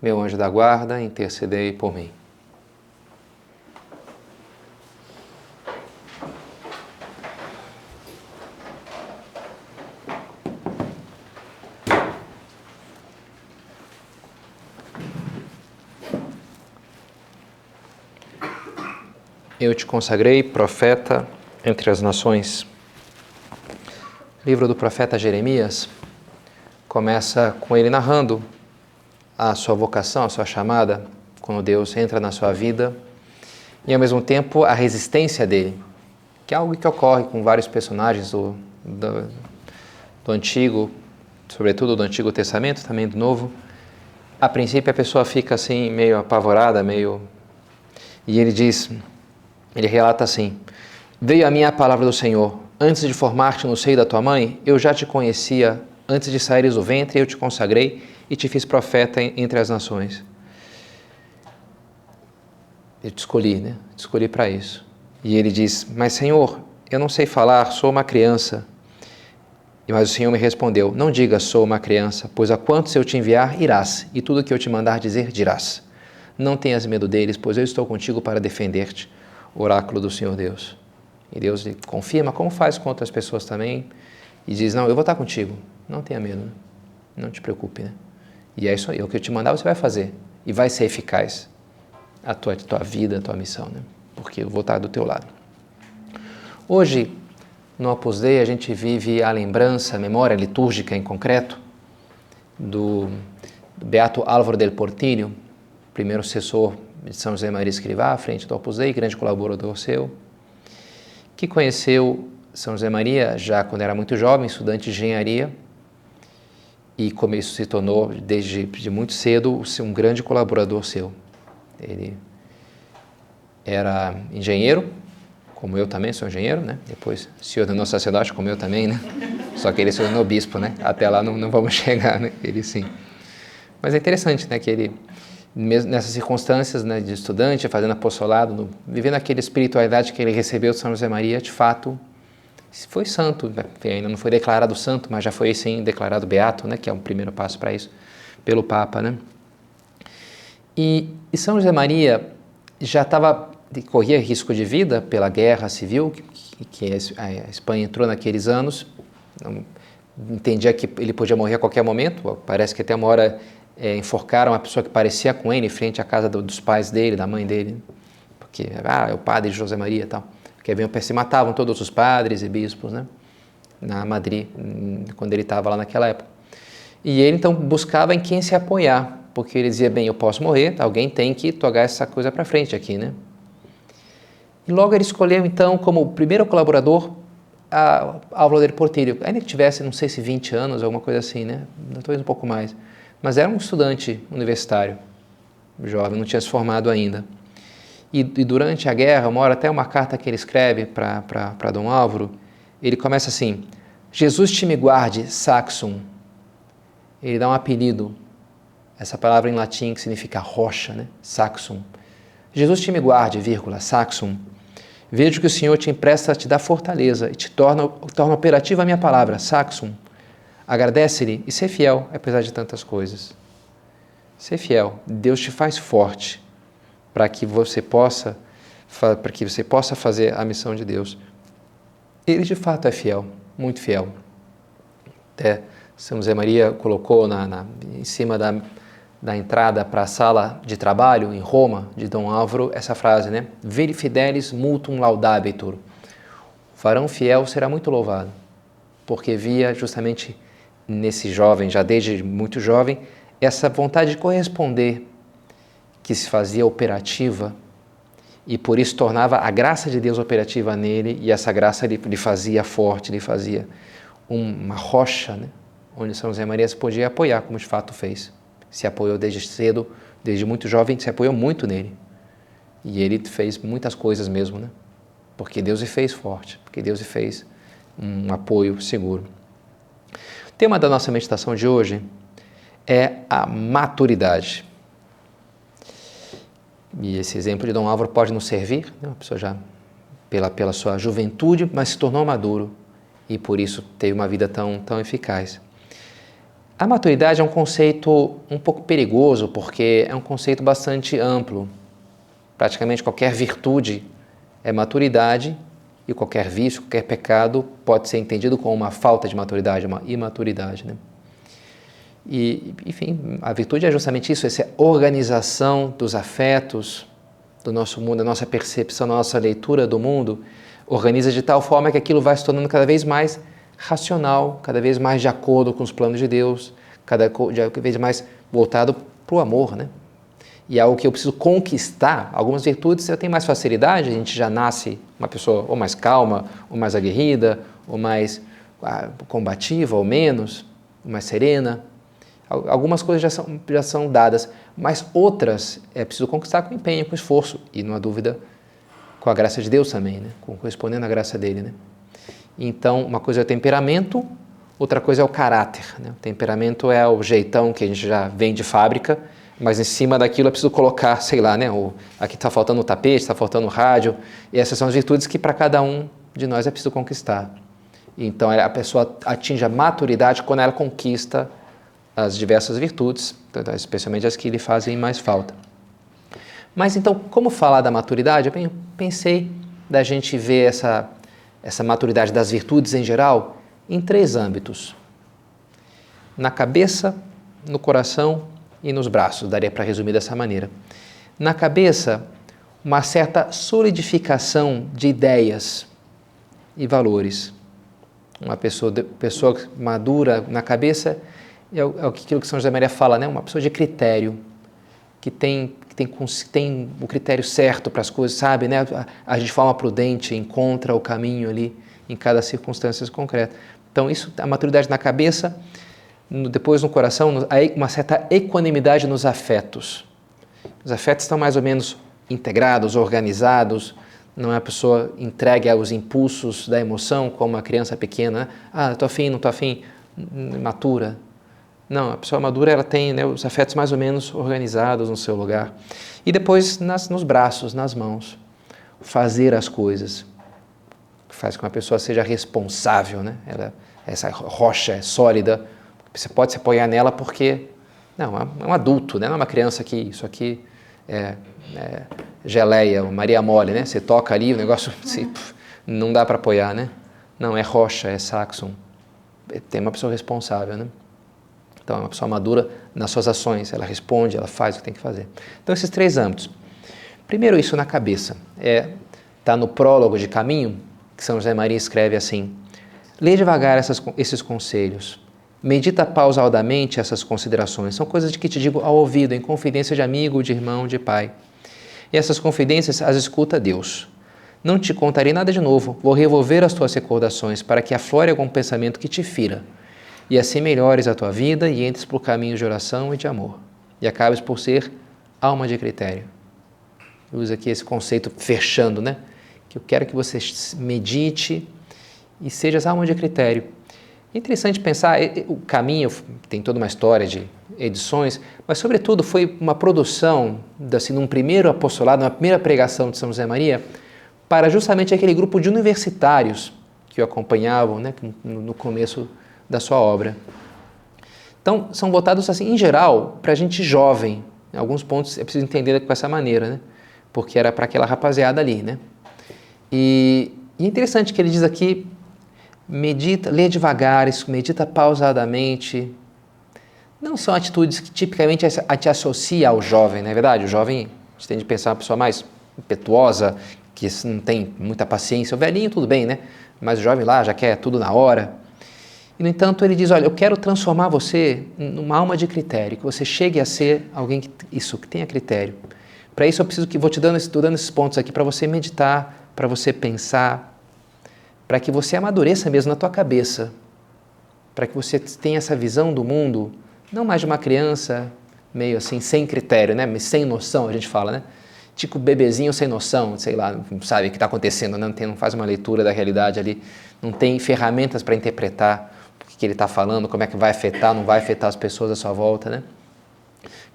meu anjo da guarda, intercedei por mim. Eu te consagrei profeta entre as nações. livro do profeta Jeremias começa com ele narrando a sua vocação, a sua chamada, quando Deus entra na sua vida, e ao mesmo tempo a resistência dele, que é algo que ocorre com vários personagens do, do, do Antigo, sobretudo do Antigo Testamento, também do Novo. A princípio a pessoa fica assim, meio apavorada, meio. E ele diz, ele relata assim: Veio a minha palavra do Senhor, antes de formar-te no seio da tua mãe, eu já te conhecia, antes de saíres do ventre, eu te consagrei e te fiz profeta entre as nações. Eu te escolhi, né? Te escolhi para isso. E ele diz: Mas Senhor, eu não sei falar, sou uma criança. Mas o Senhor me respondeu: Não digas sou uma criança, pois a quantos eu te enviar, irás, e tudo que eu te mandar dizer, dirás. Não tenhas medo deles, pois eu estou contigo para defender-te. Oráculo do Senhor Deus. E Deus lhe confirma, como faz com outras pessoas também, e diz: Não, eu vou estar contigo. Não tenha medo, né? não te preocupe. Né? E é isso aí, o que eu te mandar você vai fazer. E vai ser eficaz a tua, a tua vida, a tua missão, né? porque eu vou estar do teu lado. Hoje, no Opus Dei, a gente vive a lembrança, a memória litúrgica em concreto, do Beato Álvaro del Portillo, primeiro assessor de São José Maria Escrivá, à frente do Opus Dei, grande colaborador seu, que conheceu São José Maria já quando era muito jovem, estudante de engenharia, e como isso se tornou desde de muito cedo um grande colaborador seu. Ele era engenheiro, como eu também sou engenheiro, né? Depois se ordenou sacerdote, como eu também, né? Só que ele se ordenou bispo, né? Até lá não, não vamos chegar, né? Ele sim. Mas é interessante, né? Que ele, mesmo nessas circunstâncias né, de estudante, fazendo apostolado, no, vivendo aquela espiritualidade que ele recebeu de São José Maria, de fato, foi santo, né? ainda não foi declarado santo, mas já foi sim declarado beato, né, que é um primeiro passo para isso, pelo Papa, né? E, e São José Maria já estava corria risco de vida pela guerra civil que, que a Espanha entrou naqueles anos, entendia que ele podia morrer a qualquer momento. Parece que até uma hora é, enforcaram uma pessoa que parecia com ele em frente à casa do, dos pais dele, da mãe dele, porque ah, é o padre José Maria e tal que haviam se matavam todos os padres e bispos, né? Na Madrid, quando ele estava lá naquela época. E ele então buscava em quem se apoiar, porque ele dizia: bem, eu posso morrer, alguém tem que tocar essa coisa para frente aqui, né? E logo ele escolheu então como primeiro colaborador a Álvaro del Portillo, ainda que tivesse, não sei se 20 anos, alguma coisa assim, né? Talvez um pouco mais. Mas era um estudante universitário, jovem, não tinha se formado ainda. E, e, durante a guerra, uma hora até uma carta que ele escreve para Dom Álvaro, ele começa assim: Jesus te me guarde, Saxum. Ele dá um apelido, essa palavra em latim que significa rocha, né? Saxum. Jesus te me guarde, vírgula, Saxum. Vejo que o Senhor te empresta, te dá fortaleza e te torna, torna operativa a minha palavra, Saxum. Agradece-lhe e ser fiel, apesar de tantas coisas. Ser fiel. Deus te faz forte para que você possa para que você possa fazer a missão de Deus. Ele de fato é fiel, muito fiel. Até São José Maria colocou na, na em cima da, da entrada para a sala de trabalho em Roma de Dom Álvaro essa frase, né? Viri fidelis multum laudabitur. O varão fiel será muito louvado, porque via justamente nesse jovem, já desde muito jovem, essa vontade de corresponder que se fazia operativa e por isso tornava a graça de Deus operativa nele e essa graça lhe, lhe fazia forte, lhe fazia uma rocha, né? onde São José Maria se podia apoiar, como de fato fez. se apoiou desde cedo, desde muito jovem, se apoiou muito nele. E ele fez muitas coisas mesmo, né? Porque Deus o fez forte, porque Deus o fez um apoio seguro. O tema da nossa meditação de hoje é a maturidade. E esse exemplo de Dom Álvaro pode nos servir, né? uma pessoa já pela, pela sua juventude, mas se tornou maduro e por isso teve uma vida tão, tão eficaz. A maturidade é um conceito um pouco perigoso porque é um conceito bastante amplo. Praticamente qualquer virtude é maturidade e qualquer vício, qualquer pecado pode ser entendido como uma falta de maturidade, uma imaturidade. Né? E, enfim, a virtude é justamente isso, essa organização dos afetos, do nosso mundo, a nossa percepção, a nossa leitura do mundo, organiza de tal forma que aquilo vai se tornando cada vez mais racional, cada vez mais de acordo com os planos de Deus, cada vez mais voltado para o amor, né? E é algo que eu preciso conquistar. Algumas virtudes eu tenho mais facilidade, a gente já nasce uma pessoa ou mais calma, ou mais aguerrida, ou mais ah, combativa, ou menos, ou mais serena. Algumas coisas já são, já são dadas, mas outras é preciso conquistar com empenho, com esforço e, não há dúvida, com a graça de Deus também, né? correspondendo à graça dele. Né? Então, uma coisa é o temperamento, outra coisa é o caráter. Né? O temperamento é o jeitão que a gente já vem de fábrica, mas em cima daquilo é preciso colocar, sei lá, né? O, aqui está faltando o tapete, está faltando o rádio, e essas são as virtudes que para cada um de nós é preciso conquistar. Então, a pessoa atinge a maturidade quando ela conquista as diversas virtudes, especialmente as que lhe fazem mais falta. Mas então, como falar da maturidade? Eu pensei da gente ver essa, essa maturidade das virtudes em geral em três âmbitos: na cabeça, no coração e nos braços. Daria para resumir dessa maneira. Na cabeça, uma certa solidificação de ideias e valores. Uma pessoa, pessoa madura na cabeça é, é aquilo que São José Maria fala, né? uma pessoa de critério, que tem, que tem, tem o critério certo para as coisas, sabe? Né? Agir de forma prudente, encontra o caminho ali em cada circunstância concreta. Então, isso, a maturidade na cabeça, no, depois no coração, uma certa equanimidade nos afetos. Os afetos estão mais ou menos integrados, organizados, não é a pessoa entregue aos impulsos da emoção, como uma criança pequena. Né? Ah, estou afim, não estou afim. Matura, não, a pessoa madura ela tem né, os afetos mais ou menos organizados no seu lugar. E depois nas, nos braços, nas mãos. Fazer as coisas. Faz com que a pessoa seja responsável, né? Ela, essa rocha é sólida. Você pode se apoiar nela porque. Não, é um adulto, né? não é uma criança que isso aqui é, é geleia, Maria Mole, né? Você toca ali, o negócio se, não dá para apoiar, né? Não, é rocha, é saxon. Tem uma pessoa responsável, né? Então, é uma pessoa madura nas suas ações, ela responde, ela faz o que tem que fazer. Então, esses três âmbitos. Primeiro, isso na cabeça. É, tá no prólogo de Caminho, que São José Maria escreve assim: Lê devagar essas, esses conselhos. Medita pausadamente essas considerações. São coisas que te digo ao ouvido, em confidência de amigo, de irmão, de pai. E essas confidências as escuta Deus. Não te contarei nada de novo, vou revolver as tuas recordações para que aflore algum pensamento que te fira e assim melhores a tua vida e entres por caminhos de oração e de amor, e acabes por ser alma de critério. Usa aqui esse conceito fechando, né? Que eu quero que você medite e sejas alma de critério. Interessante pensar, o caminho tem toda uma história de edições, mas sobretudo foi uma produção, assim, num primeiro apostolado, uma primeira pregação de São José Maria, para justamente aquele grupo de universitários que o acompanhavam né, no começo da sua obra. Então, são votados, assim, em geral, para gente jovem. Em alguns pontos é preciso entender com essa maneira, né? Porque era para aquela rapaziada ali, né? E, e, é interessante que ele diz aqui, medita, lê devagar, medita pausadamente. Não são atitudes que tipicamente a te associa ao jovem, não é verdade? O jovem, a gente tem de pensar uma pessoa mais impetuosa, que não tem muita paciência. O velhinho, tudo bem, né? Mas o jovem lá já quer tudo na hora. E, no entanto, ele diz: Olha, eu quero transformar você numa alma de critério, que você chegue a ser alguém que, isso, que tenha critério. Para isso, eu preciso que vou te dando, estou dando esses pontos aqui para você meditar, para você pensar, para que você amadureça mesmo na tua cabeça, para que você tenha essa visão do mundo, não mais de uma criança meio assim, sem critério, né? Sem noção, a gente fala, né? Tipo bebezinho sem noção, sei lá, não sabe o que está acontecendo, né? não, tem, não faz uma leitura da realidade ali, não tem ferramentas para interpretar que, ele está falando, como é que vai afetar, não vai afetar as pessoas à sua volta, né?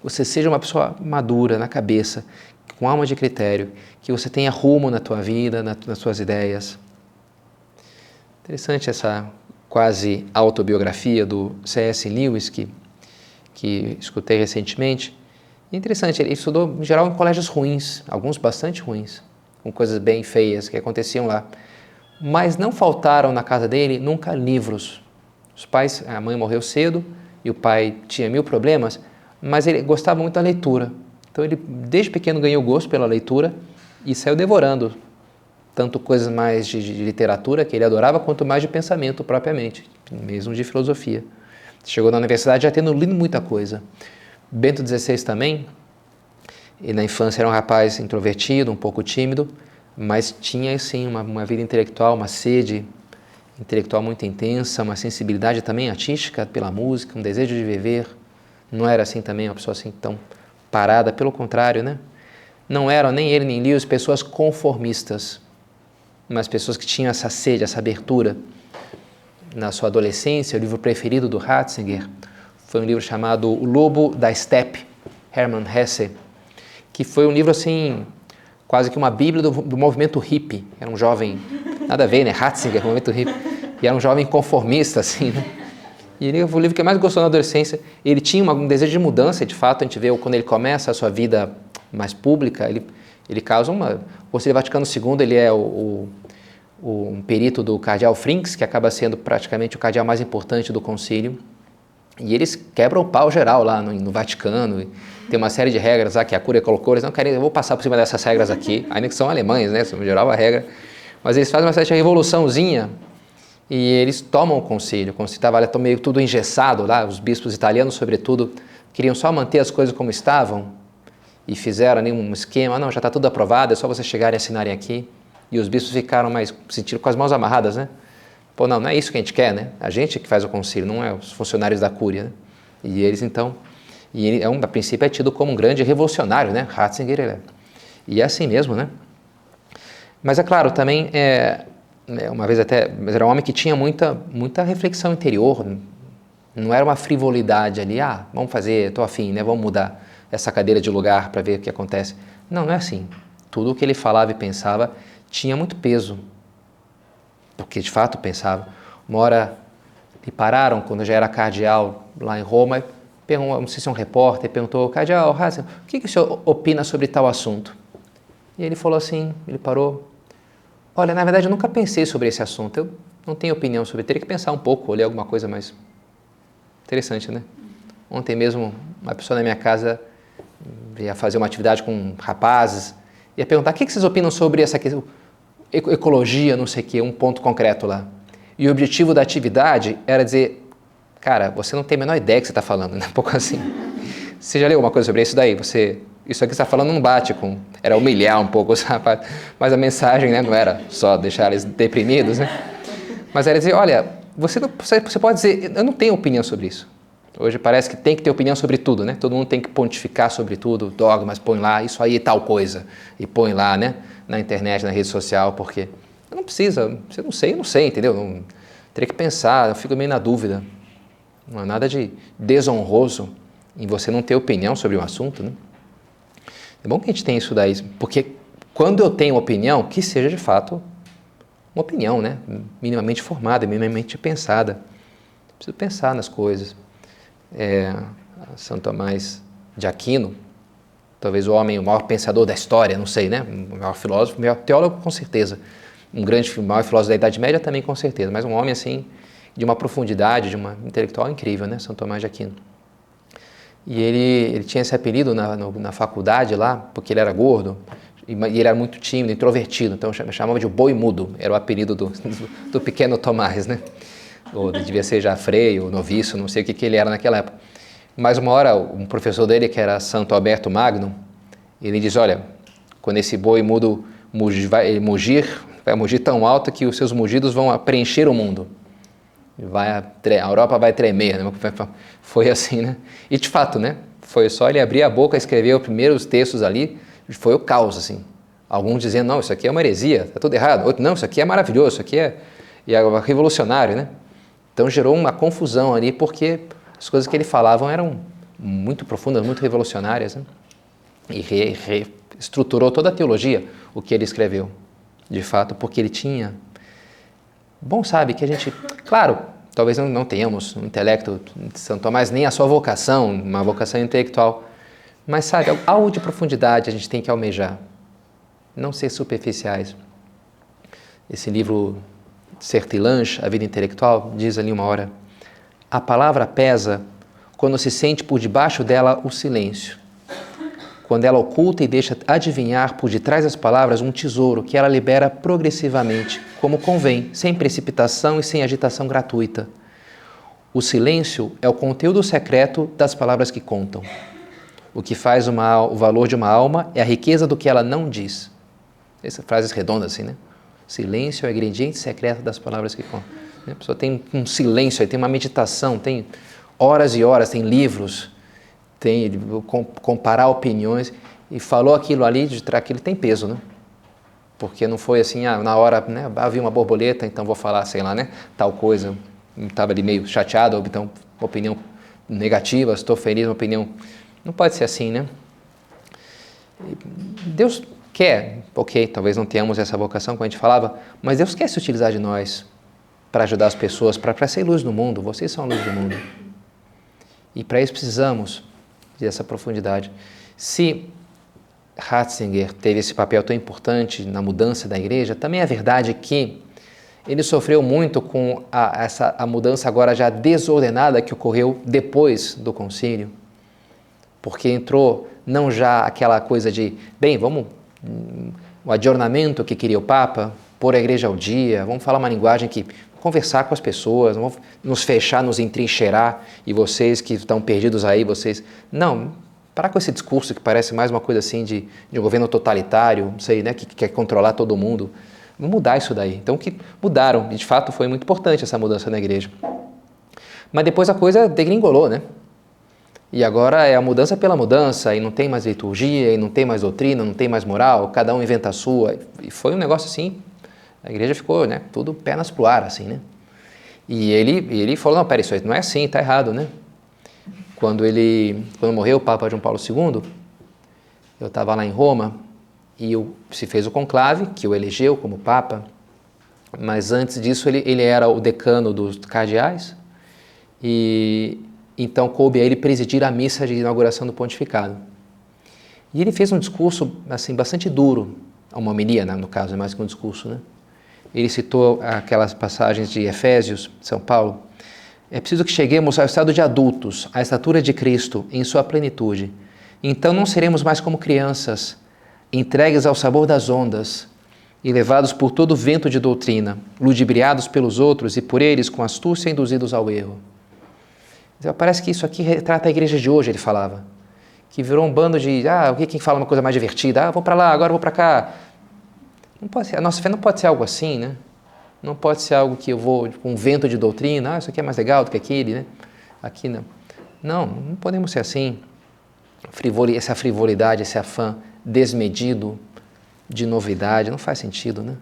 Você seja uma pessoa madura na cabeça, com alma de critério, que você tenha rumo na tua vida, na, nas suas ideias. Interessante essa quase autobiografia do C.S. Lewis que, que escutei recentemente. interessante, ele estudou em geral em colégios ruins, alguns bastante ruins, com coisas bem feias que aconteciam lá. Mas não faltaram na casa dele nunca livros. Os pais, a mãe morreu cedo e o pai tinha mil problemas, mas ele gostava muito da leitura. Então ele desde pequeno ganhou gosto pela leitura e saiu devorando tanto coisas mais de, de, literatura que ele adorava quanto mais de pensamento propriamente, mesmo de filosofia. Chegou na universidade já tendo lido muita coisa. Bento XVI também, e na infância era um rapaz introvertido, um pouco tímido, mas tinha sim uma, uma vida intelectual, uma sede intelectual muito intensa, uma sensibilidade também artística pela música, um desejo de viver. Não era assim também uma pessoa assim tão parada, pelo contrário, né? Não eram nem ele nem Lewis pessoas conformistas, mas pessoas que tinham essa sede, essa abertura. Na sua adolescência, o livro preferido do Ratzinger foi um livro chamado O Lobo da Steppe, Hermann Hesse, que foi um livro assim, quase que uma bíblia do, do movimento hippie. Era um jovem, nada a ver, né? Ratzinger, movimento hippie. E era um jovem conformista, assim, né? E ele o livro que mais gostou na adolescência. Ele tinha um desejo de mudança, de fato, a gente vê quando ele começa a sua vida mais pública, ele, ele causa uma... O Conselho Vaticano II, ele é o, o, um perito do cardeal Frinks, que acaba sendo praticamente o cardeal mais importante do concílio. E eles quebram o pau geral lá no, no Vaticano. Tem uma série de regras lá que a Cúria colocou. Eles não querem, eu vou passar por cima dessas regras aqui, ainda que são alemães, né? Geral a regra. Mas eles fazem uma certa revoluçãozinha e eles tomam o concílio. O concílio estava meio tudo engessado lá, os bispos italianos, sobretudo, queriam só manter as coisas como estavam e fizeram ali um esquema, não, já está tudo aprovado, é só vocês chegarem e assinarem aqui. E os bispos ficaram mais, sentiram com as mãos amarradas, né? Pô, não, não é isso que a gente quer, né? A gente que faz o concílio, não é os funcionários da cúria, né? E eles, então, e ele, é um, a princípio é tido como um grande revolucionário, né? Ratzinger, ele é. E é assim mesmo, né? Mas é claro, também é, né, uma vez até, mas era um homem que tinha muita, muita reflexão interior, não era uma frivolidade ali, ah, vamos fazer, estou afim, né, vamos mudar essa cadeira de lugar para ver o que acontece. Não, não é assim. Tudo o que ele falava e pensava tinha muito peso, porque de fato pensava. Uma hora lhe pararam, quando já era cardeal lá em Roma, não sei se é um repórter, perguntou, cardeal Hazen, o que, que o senhor opina sobre tal assunto? E ele falou assim, ele parou, Olha, na verdade eu nunca pensei sobre esse assunto. Eu não tenho opinião sobre. Teria que pensar um pouco, olhar alguma coisa mais interessante, né? Ontem mesmo uma pessoa na minha casa ia fazer uma atividade com rapazes ia perguntar: o que vocês opinam sobre essa questão, ecologia, não sei o quê, um ponto concreto lá. E o objetivo da atividade era dizer: cara, você não tem a menor ideia que você está falando, né? Um pouco assim. Você já leu alguma coisa sobre isso daí? Você isso aqui está falando não bate com. Era humilhar um pouco os rapazes. Mas a mensagem né, não era só deixar eles deprimidos, né? Mas era dizer: olha, você, não, você pode dizer, eu não tenho opinião sobre isso. Hoje parece que tem que ter opinião sobre tudo, né? Todo mundo tem que pontificar sobre tudo, dogmas, põe lá, isso aí tal coisa. E põe lá, né? Na internet, na rede social, porque não precisa, você não sei, eu não sei, entendeu? Não, teria que pensar, eu fico meio na dúvida. Não há nada de desonroso em você não ter opinião sobre um assunto, né? É bom que a gente tenha isso daí, porque quando eu tenho opinião, que seja de fato uma opinião, né? Minimamente formada, minimamente pensada. Preciso pensar nas coisas. É, São Tomás de Aquino, talvez o homem, o maior pensador da história, não sei, né? O maior filósofo, o maior teólogo, com certeza. Um grande, o maior filósofo da Idade Média também, com certeza. Mas um homem, assim, de uma profundidade, de uma intelectual incrível, né? São Tomás de Aquino. E ele, ele tinha esse apelido na, no, na faculdade lá, porque ele era gordo, e, e, ele era muito tímido, introvertido, então chamava de boi mudo, era o apelido do, do, do pequeno Tomás, né? Ou devia ser já freio, noviço, não sei o que, que ele era naquela época. Mas uma hora, um professor dele, que era Santo Alberto Magno, ele diz, olha, quando esse boi mudo mugir, vai mugir, vai mugir tão alto que os seus mugidos vão preencher o mundo vai a, Europa vai tremer, né? foi assim, né? E de fato, né? Foi só ele abrir a boca, escrever os primeiros textos ali, foi o caos, assim. Alguns dizendo, não, isso aqui é uma heresia, está tudo errado. Outro, não, isso aqui é maravilhoso, isso aqui é, é revolucionário, né? Então gerou uma confusão ali, porque as coisas que ele falava eram muito profundas, muito revolucionárias, né? E reestruturou toda a teologia, o que ele escreveu, de fato, porque ele tinha. Bom, sabe, que a gente. Claro, talvez não, não tenhamos um intelecto de São Tomás, nem a sua vocação, uma vocação intelectual, mas sabe, algo de profundidade a gente tem que almejar, não ser superficiais. Esse livro Sertilange, A Vida Intelectual, diz ali uma hora: a palavra pesa quando se sente por debaixo dela o silêncio. Quando ela oculta e deixa adivinhar por detrás das palavras um tesouro que ela libera progressivamente, como convém, sem precipitação e sem agitação gratuita. O silêncio é o conteúdo secreto das palavras que contam. O que faz uma, o valor de uma alma é a riqueza do que ela não diz. Essa frase é redonda assim, né? Silêncio é o ingrediente secreto das palavras que contam. A pessoa tem um silêncio, tem uma meditação, tem horas e horas, tem livros, tem comparar opiniões e falou aquilo ali, de aquilo tem peso, né? Porque não foi assim, ah, na hora, né, havia uma borboleta, então vou falar, sei lá, né, tal coisa. Estava ali meio chateado, ou então opinião negativa, estou feliz, uma opinião. Não pode ser assim, né? Deus quer, ok, talvez não tenhamos essa vocação, como a gente falava, mas Deus quer se utilizar de nós para ajudar as pessoas, para ser luz no mundo. Vocês são a luz do mundo. E para isso precisamos dessa profundidade. Se Ratzinger teve esse papel tão importante na mudança da igreja, também é verdade que ele sofreu muito com a, essa, a mudança agora já desordenada que ocorreu depois do concílio, porque entrou não já aquela coisa de, bem, vamos, o adornamento que queria o Papa, pôr a igreja ao dia, vamos falar uma linguagem que conversar com as pessoas, vamos nos fechar, nos entrincheirar e vocês que estão perdidos aí, vocês. Não, parar com esse discurso que parece mais uma coisa assim de, de um governo totalitário, não sei, né, que, que quer controlar todo mundo. Vamos mudar isso daí. Então, que mudaram, e de fato foi muito importante essa mudança na igreja. Mas depois a coisa degringolou, né? E agora é a mudança pela mudança, e não tem mais liturgia, e não tem mais doutrina, não tem mais moral, cada um inventa a sua. E foi um negócio assim a igreja ficou, né, tudo pernas pro ar, assim, né? E ele, ele falou, não, pera, isso não é assim, tá errado, né? Quando ele, quando morreu o Papa João Paulo II, eu estava lá em Roma e eu, se fez o conclave, que o elegeu como Papa, mas antes disso ele, ele era o decano dos cardeais e então coube a ele presidir a missa de inauguração do pontificado. E ele fez um discurso assim bastante duro, uma homilia, né, no caso, é mais que um discurso, né? Ele citou aquelas passagens de Efésios, São Paulo. É preciso que cheguemos ao estado de adultos, à estatura de Cristo, em sua plenitude. Então não seremos mais como crianças, entregues ao sabor das ondas e levados por todo vento de doutrina, ludibriados pelos outros e por eles com astúcia induzidos ao erro. Então, parece que isso aqui retrata a igreja de hoje, ele falava. Que virou um bando de, ah, o que quem fala uma coisa mais divertida? Ah, vou para lá, agora vou para cá. Não pode ser, a nossa fé não pode ser algo assim, né? Não pode ser algo que eu vou com um vento de doutrina, ah, isso aqui é mais legal do que aquele, né? Aqui não. Não, não podemos ser assim. Frivoli, essa frivolidade, esse afã desmedido de novidade, não faz sentido, né?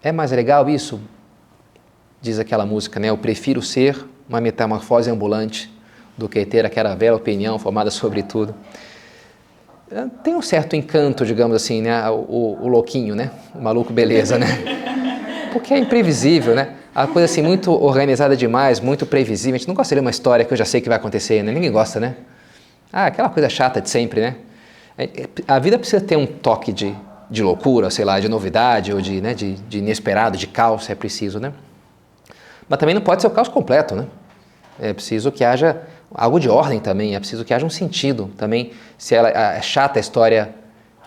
É mais legal isso? Diz aquela música, né? Eu prefiro ser uma metamorfose ambulante do que ter aquela velha opinião formada sobre tudo. É, tem um certo encanto, digamos assim, né? O, o, louquinho, né? O maluco beleza, né? Porque é imprevisível, né? A coisa assim muito organizada demais, muito previsível. A gente não gosta de uma história que eu já sei que vai acontecer, né? Ninguém gosta, né? Ah, aquela coisa chata de sempre, né? É, é, a vida precisa ter um toque de, de loucura, sei lá, de novidade ou de, né, de, de inesperado, de caos, é preciso, né? Mas também não pode ser o caos completo, né? É preciso que haja algo de ordem também, é preciso que haja um sentido também. Se ela é chata a história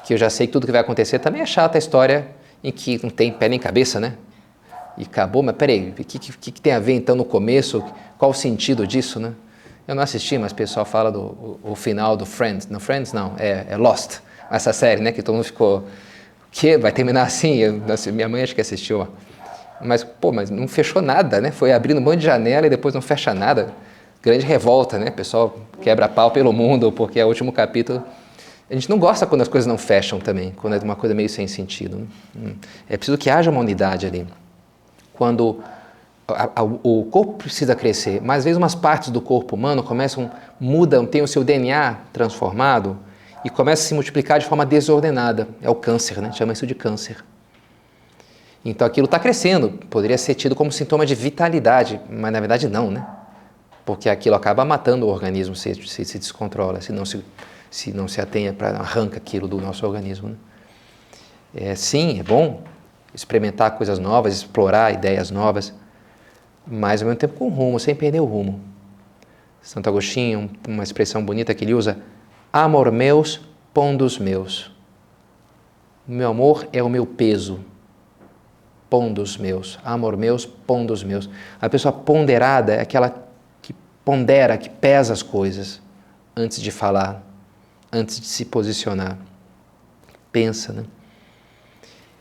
que eu já sei tudo que vai acontecer, também é chata a história em que não tem pé nem cabeça, né? E acabou, mas peraí, o que, que, que, tem a ver então no começo? Qual o sentido disso, né? Eu não assisti, mas o pessoal fala do o, o final do Friends. No Friends não, é, é, Lost, essa série, né? Que todo mundo ficou, o quê? Vai terminar assim? Eu, minha mãe acho que assistiu. Mas, pô, mas não fechou nada, né? Foi abrindo um monte de janela e depois não fecha nada. Grande revolta, né? O pessoal quebra pau pelo mundo porque é o último capítulo. A gente não gosta quando as coisas não fecham também, quando é uma coisa meio sem sentido. Hum. É preciso que haja uma unidade ali. Quando a, a, o corpo precisa crescer, mas às vezes umas partes do corpo humano começam, mudam, têm o seu DNA transformado e começam a se multiplicar de forma desordenada. É o câncer, né? Chama isso de câncer. Então aquilo está crescendo, poderia ser tido como sintoma de vitalidade, mas na verdade não, né? Porque aquilo acaba matando o organismo se se, se descontrola, se não se, se não se atenha para arranca aquilo do nosso organismo. Né? É, sim, é bom experimentar coisas novas, explorar ideias novas, mas ao mesmo tempo com rumo, sem perder o rumo. Santo Agostinho, uma expressão bonita que ele usa, amor meus, pondos meus. Meu amor é o meu peso, pondos meus. Amor meus, pondos meus. A pessoa ponderada é aquela que pondera, que pesa as coisas antes de falar, antes de se posicionar. Pensa, né?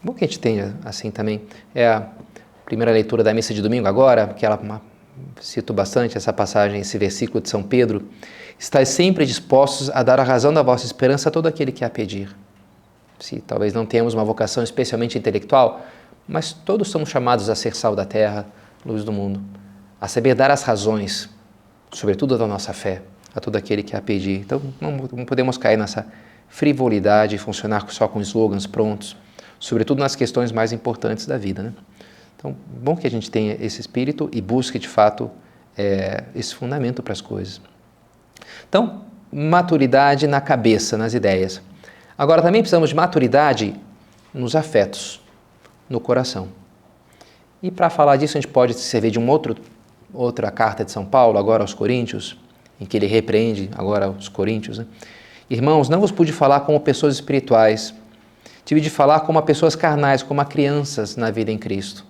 Bom que a gente tenha assim também. É a primeira leitura da missa de domingo agora, que ela cito bastante essa passagem, esse versículo de São Pedro. Estais sempre dispostos a dar a razão da vossa esperança a todo aquele que a pedir. Se talvez não tenhamos uma vocação especialmente intelectual, mas todos somos chamados a ser sal da terra, luz do mundo, a saber dar as razões, sobretudo da nossa fé, a todo aquele que a pedir. Então não podemos cair nessa frivolidade e funcionar só com slogans prontos, sobretudo nas questões mais importantes da vida. Né? Então, bom que a gente tenha esse espírito e busque de fato é, esse fundamento para as coisas. Então, maturidade na cabeça, nas ideias. Agora, também precisamos de maturidade nos afetos no coração. E para falar disso, a gente pode servir de uma outro, outra carta de São Paulo, agora aos Coríntios, em que ele repreende agora os Coríntios. Né? Irmãos, não vos pude falar como pessoas espirituais, tive de falar como pessoas carnais, como crianças na vida em Cristo.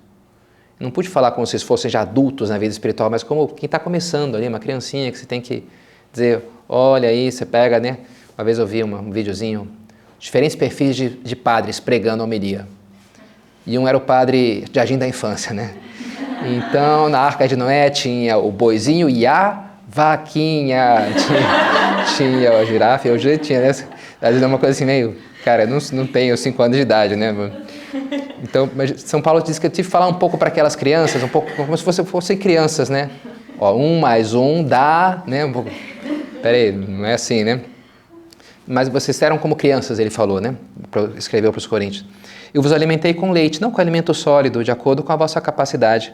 Não pude falar como se fossem já adultos na vida espiritual, mas como quem está começando ali, uma criancinha que você tem que dizer, olha aí, você pega, né? Uma vez eu vi uma, um videozinho, diferentes perfis de, de padres pregando homilia e um era o padre Jardim da Infância, né? Então, na Arca de Noé tinha o boizinho e a vaquinha, tinha, tinha a girafa, eu já tinha, né? Às vezes é uma coisa assim meio, cara, eu não, não tenho cinco anos de idade, né? Então, São Paulo diz que eu tive que falar um pouco para aquelas crianças, um pouco como se fossem, fossem crianças, né? Ó, um mais um dá, né? Um pouco... Peraí, não é assim, né? Mas vocês eram como crianças, ele falou, né? Escreveu para os Coríntios. Eu vos alimentei com leite, não com alimento sólido, de acordo com a vossa capacidade.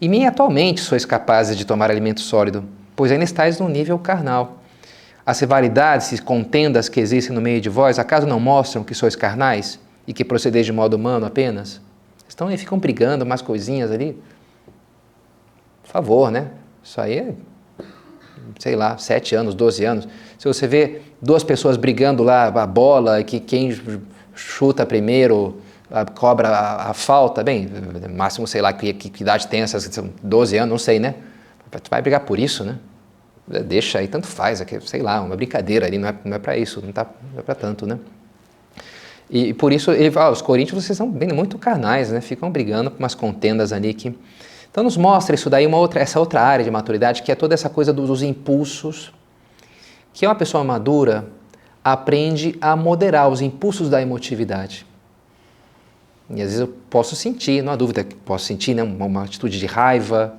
E nem atualmente sois capazes de tomar alimento sólido, pois ainda estáis no nível carnal. As rivalidades e contendas que existem no meio de vós, acaso não mostram que sois carnais e que procedeis de modo humano apenas? Estão aí, ficam brigando umas coisinhas ali. Por favor, né? Isso aí é, sei lá, sete anos, doze anos. Se você vê duas pessoas brigando lá, a bola, que quem chuta primeiro, cobra a, a, falta, bem, máximo, sei lá, que, que, que idade tem essas, 12 anos, não sei, né? Tu vai brigar por isso, né? Deixa aí, tanto faz, aqui, sei lá, uma brincadeira ali, não é, não é para isso, não, tá, não é para tanto, né? E, e, por isso ele fala, os coríntios vocês são bem, muito carnais, né? Ficam brigando com umas contendas ali que... Então nos mostra isso daí, uma outra, essa outra área de maturidade, que é toda essa coisa dos, dos impulsos, que é uma pessoa madura, aprende a moderar os impulsos da emotividade. E às vezes eu posso sentir, não há dúvida que posso sentir né, uma, uma atitude de raiva,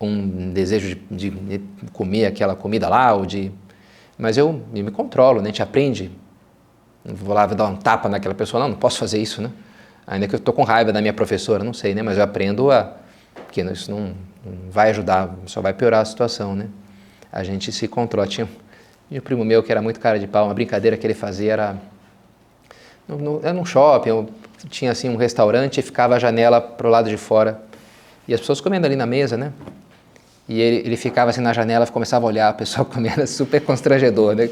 um desejo de, de, comer aquela comida lá, ou de... mas eu, eu me controlo, né? a gente aprende. Não vou lá dar um tapa naquela pessoa, não, não posso fazer isso, né? Ainda que eu estou com raiva da minha professora, não sei, né? Mas eu aprendo a... que isso não, não vai ajudar, só vai piorar a situação, né? A gente se controla. Tinha, o primo meu, que era muito cara de pau, uma brincadeira que ele fazia era. No, no, era num shopping, tinha assim um restaurante e ficava a janela para o lado de fora. E as pessoas comendo ali na mesa, né? E ele, ele ficava assim na janela, começava a olhar a pessoa comendo, super constrangedor, né?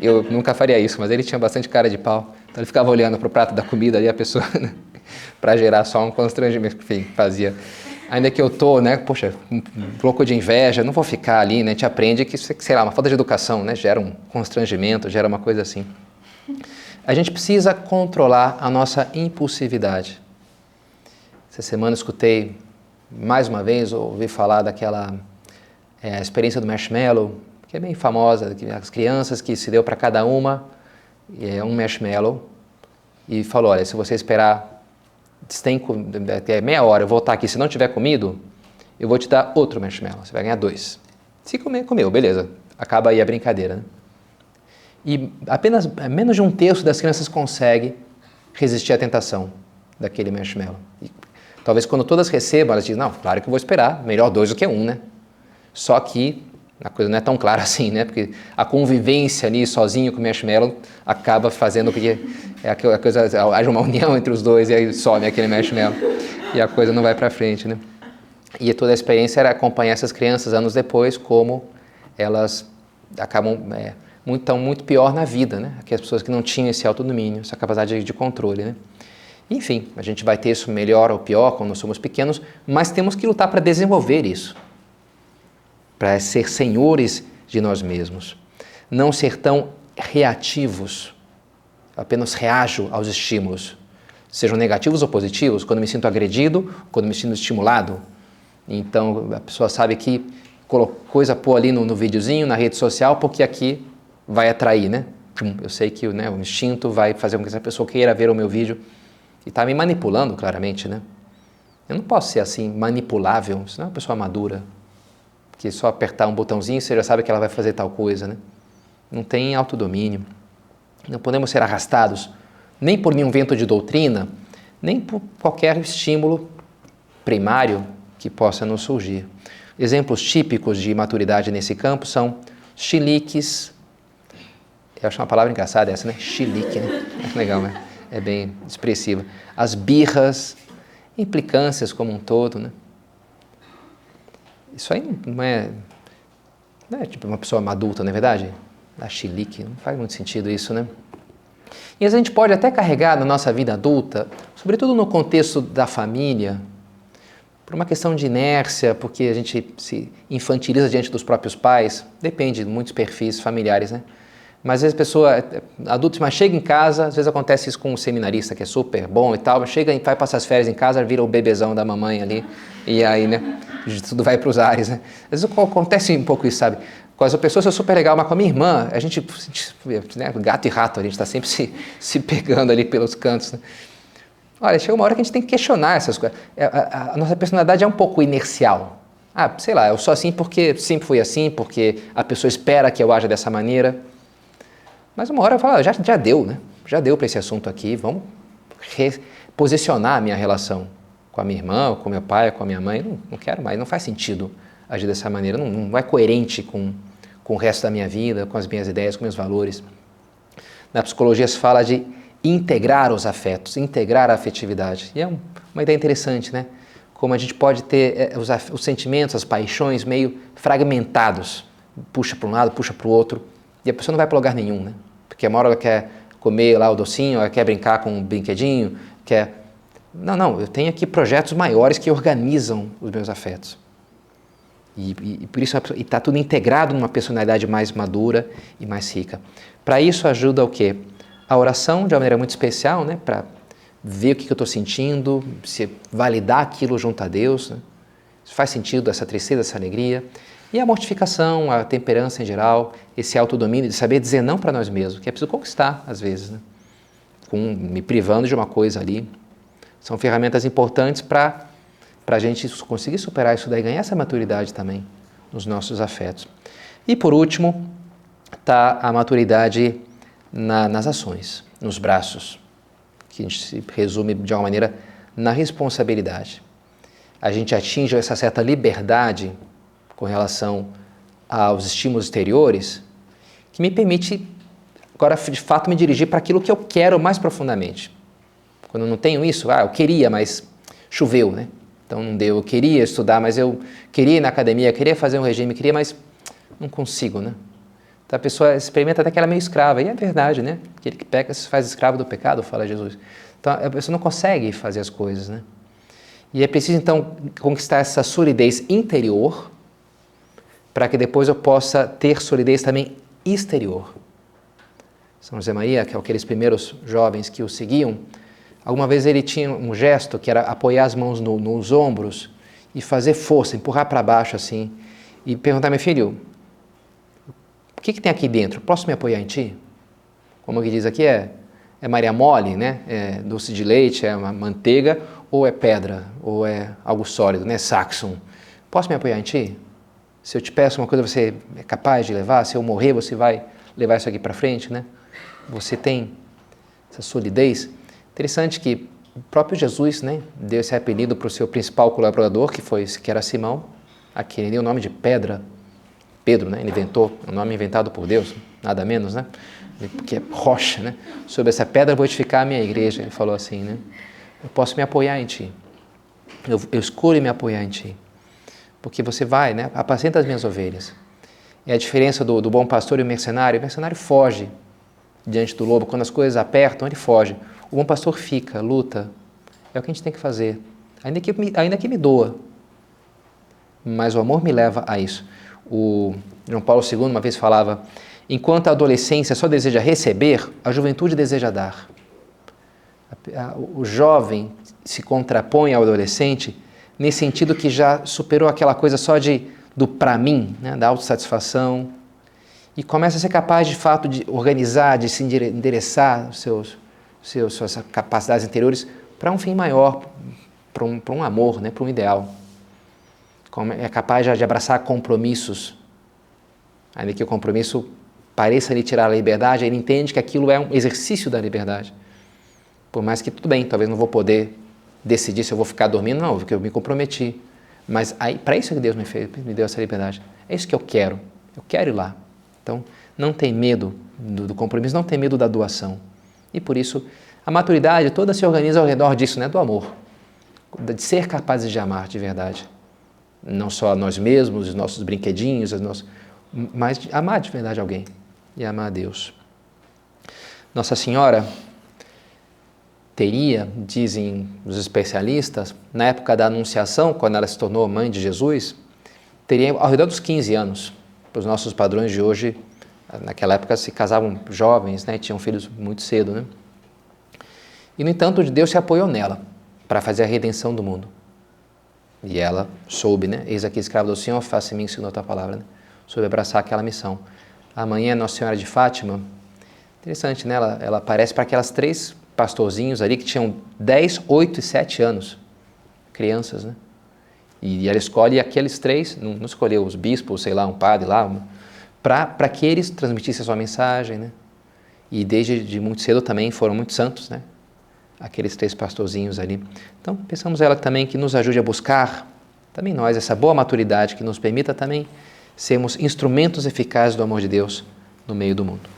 Eu nunca faria isso, mas ele tinha bastante cara de pau. Então ele ficava olhando para o prato da comida ali, a pessoa, né? para gerar só um constrangimento, enfim, fazia ainda que eu tô, né, poxa, um louco de inveja, não vou ficar ali, né, te aprende que, sei lá, uma falta de educação, né, gera um constrangimento, gera uma coisa assim. A gente precisa controlar a nossa impulsividade. Essa semana escutei mais uma vez, ouvi falar daquela é, experiência do marshmallow, que é bem famosa, as crianças que se deu para cada uma é, um marshmallow e falou, olha, se você esperar tem, até meia hora, eu voltar aqui, se não tiver comido, eu vou te dar outro marshmallow, você vai ganhar dois. Se comer, comeu, beleza. Acaba aí a brincadeira. Né? E apenas menos de um terço das crianças consegue resistir à tentação daquele marshmallow. E, talvez quando todas recebam, elas dizem, não, claro que eu vou esperar, melhor dois do que um, né? Só que a coisa não é tão clara assim, né? Porque a convivência ali sozinho com o marshmallow acaba fazendo com que é a coisa, haja uma união entre os dois e aí some aquele marshmallow e a coisa não vai para frente, né? E toda a experiência era acompanhar essas crianças anos depois, como elas acabam é, muito, tão muito pior na vida, né? Aquelas pessoas que não tinham esse autodomínio, essa capacidade de, controle, né? Enfim, a gente vai ter isso melhor ou pior quando somos pequenos, mas temos que lutar para desenvolver isso, para ser senhores de nós mesmos, não ser tão reativos, apenas reajo aos estímulos, sejam negativos ou positivos, quando me sinto agredido, quando me sinto estimulado. Então a pessoa sabe que coisa pôr ali no, no videozinho, na rede social, porque aqui vai atrair, né? Eu sei que né, o instinto vai fazer com que essa pessoa queira ver o meu vídeo e está me manipulando claramente, né? Eu não posso ser assim, manipulável, senão é uma pessoa madura, que só apertar um botãozinho você já sabe que ela vai fazer tal coisa, né? Não tem autodomínio. Não podemos ser arrastados nem por nenhum vento de doutrina, nem por qualquer estímulo primário que possa nos surgir. Exemplos típicos de maturidade nesse campo são chiliques. Eu acho uma palavra engraçada essa, né? Chilique, né? É legal, né? É bem expressiva. As birras, implicâncias como um todo, né? Isso aí não é, não é tipo uma pessoa adulta, não é verdade? Da chilique, não faz muito sentido isso, né? E a gente pode até carregar na nossa vida adulta, sobretudo no contexto da família, por uma questão de inércia, porque a gente se infantiliza diante dos próprios pais, depende de muitos perfis familiares, né? Mas às vezes a pessoa, adulto, mas chega em casa, às vezes acontece isso com um seminarista que é super bom e tal, mas chega e vai passar as férias em casa, vira o bebezão da mamãe ali, e aí, né, tudo vai para os ares, né? Às vezes acontece um pouco isso, sabe? Com as pessoas é super legal, mas com a minha irmã, a gente, né, gato e rato, a gente está sempre se, se pegando ali pelos cantos, né? Olha, chega uma hora que a gente tem que questionar essas coisas. É, a, a, a, nossa personalidade é um pouco inercial. Ah, sei lá, eu sou assim porque sempre fui assim, porque a pessoa espera que eu haja dessa maneira. Mas uma hora eu falo, ah, já, já deu, né? Já deu para esse assunto aqui, vamos reposicionar a minha relação com a minha irmã, com meu pai, com a minha mãe. Não, não quero mais, não faz sentido agir dessa maneira, não, não é coerente com, com o resto da minha vida, com as minhas ideias, com meus valores. Na psicologia se fala de integrar os afetos, integrar a afetividade. E é um, uma ideia interessante, né? Como a gente pode ter é, os, os, sentimentos, as paixões meio fragmentados. Puxa para um lado, puxa para o outro. E a pessoa não vai para lugar nenhum, né? Porque a hora ela quer comer lá o docinho, ela quer brincar com um brinquedinho, quer... Não, não, eu tenho aqui projetos maiores que organizam os meus afetos. E, e, e por isso está tudo integrado numa personalidade mais madura e mais rica. Para isso ajuda o quê? a oração de uma maneira muito especial, né, para ver o que, eu estou sentindo, se validar aquilo junto a Deus, né? faz sentido essa tristeza, essa alegria. E a mortificação, a temperança em geral, esse autodomínio de saber dizer não para nós mesmos, que é preciso conquistar às vezes, né? com me privando de uma coisa ali. São ferramentas importantes para a gente conseguir superar isso daí, ganhar essa maturidade também nos nossos afetos. E por último, está a maturidade na, nas ações, nos braços, que a gente se resume de uma maneira na responsabilidade. A gente atinge essa certa liberdade com relação aos estímulos exteriores que me permite agora de fato me dirigir para aquilo que eu quero mais profundamente. Quando eu não tenho isso, ah, eu queria, mas choveu, né? Então não deu. Eu queria estudar, mas eu queria ir na academia, queria fazer um regime, queria, mas não consigo, né? Então a pessoa experimenta até que ela é meio escrava. E é verdade, né? Aquele que peca se faz escravo do pecado, fala Jesus. Então a pessoa não consegue fazer as coisas, né? E é preciso então conquistar essa solidez interior para que depois eu possa ter solidez também exterior. São José Maria, que é aqueles primeiros jovens que o seguiam, alguma vez ele tinha um gesto que era apoiar as mãos no, nos ombros e fazer força, empurrar para baixo assim. e perguntar, meu filho, o que, que tem aqui dentro? Posso me apoiar em ti? Como que diz aqui, é, é Maria Mole, né? É doce de leite, é uma manteiga, ou é pedra, ou é algo sólido, né? Saxon. Posso me apoiar em ti? Se eu te peço uma coisa, você é capaz de levar? Se eu morrer, você vai levar isso aqui para frente, né? Você tem essa solidez. Interessante que o próprio Jesus, né, deu esse apelido para o seu principal colaborador, que foi que era Simão, a quem ele deu o nome de Pedra. Pedro, né? Ele inventou, um nome inventado por Deus, nada menos, né? Porque é rocha, né? Sobre essa pedra vou edificar a minha igreja. Ele falou assim, né? Eu posso me apoiar em ti. Eu, eu escolho me apoiar em ti. Porque você vai, né? Apacenta as minhas ovelhas. É a diferença do, do bom pastor e o mercenário. O mercenário foge diante do lobo. Quando as coisas apertam, ele foge. O bom pastor fica, luta. É o que a gente tem que fazer. Ainda que, ainda que me doa. Mas o amor me leva a isso. O João Paulo II uma vez falava: enquanto a adolescência só deseja receber, a juventude deseja dar. O jovem se contrapõe ao adolescente nesse sentido que já superou aquela coisa só de do para mim, né, da autossatisfação, e começa a ser capaz de fato de organizar, de se endereçar seus, seus, suas capacidades interiores para um fim maior, para um, um amor, né, para um ideal. É capaz de abraçar compromissos, ainda que o compromisso pareça lhe tirar a liberdade, ele entende que aquilo é um exercício da liberdade. Por mais que tudo bem, talvez não vou poder decidir se eu vou ficar dormindo, não, porque eu me comprometi. Mas para isso que Deus me, fez, me deu essa liberdade. É isso que eu quero. Eu quero ir lá. Então, não tem medo do, do, compromisso, não tem medo da doação. E por isso, a maturidade toda se organiza ao redor disso, né? do amor. De ser capazes de amar de verdade. Não só nós mesmos, os nossos brinquedinhos, os nossos, mas amar de verdade alguém e amar a Deus. Nossa Senhora teria, dizem os especialistas, na época da Anunciação, quando ela se tornou mãe de Jesus, teria ao redor dos 15 anos. Os nossos padrões de hoje, naquela época se casavam jovens, né, tinham filhos muito cedo. Né? E, no entanto, Deus se apoiou nela para fazer a redenção do mundo. E ela soube, né? Eis aqui escravo do Senhor, faça em mim segundo a tua palavra, né? Soube abraçar aquela missão. Amanhã, Nossa Senhora de Fátima, interessante, né? Ela, ela aparece para aquelas três pastorzinhos ali que tinham 10, 8 e 7 anos, crianças, né? E ela escolhe aqueles três, não, não escolheu os bispos, sei lá, um padre lá, para que eles transmitissem a sua mensagem, né? E desde de muito cedo também foram muito santos, né? Aqueles três pastorzinhos ali. Então, pensamos ela também que nos ajude a buscar, também nós, essa boa maturidade que nos permita também sermos instrumentos eficazes do amor de Deus no meio do mundo.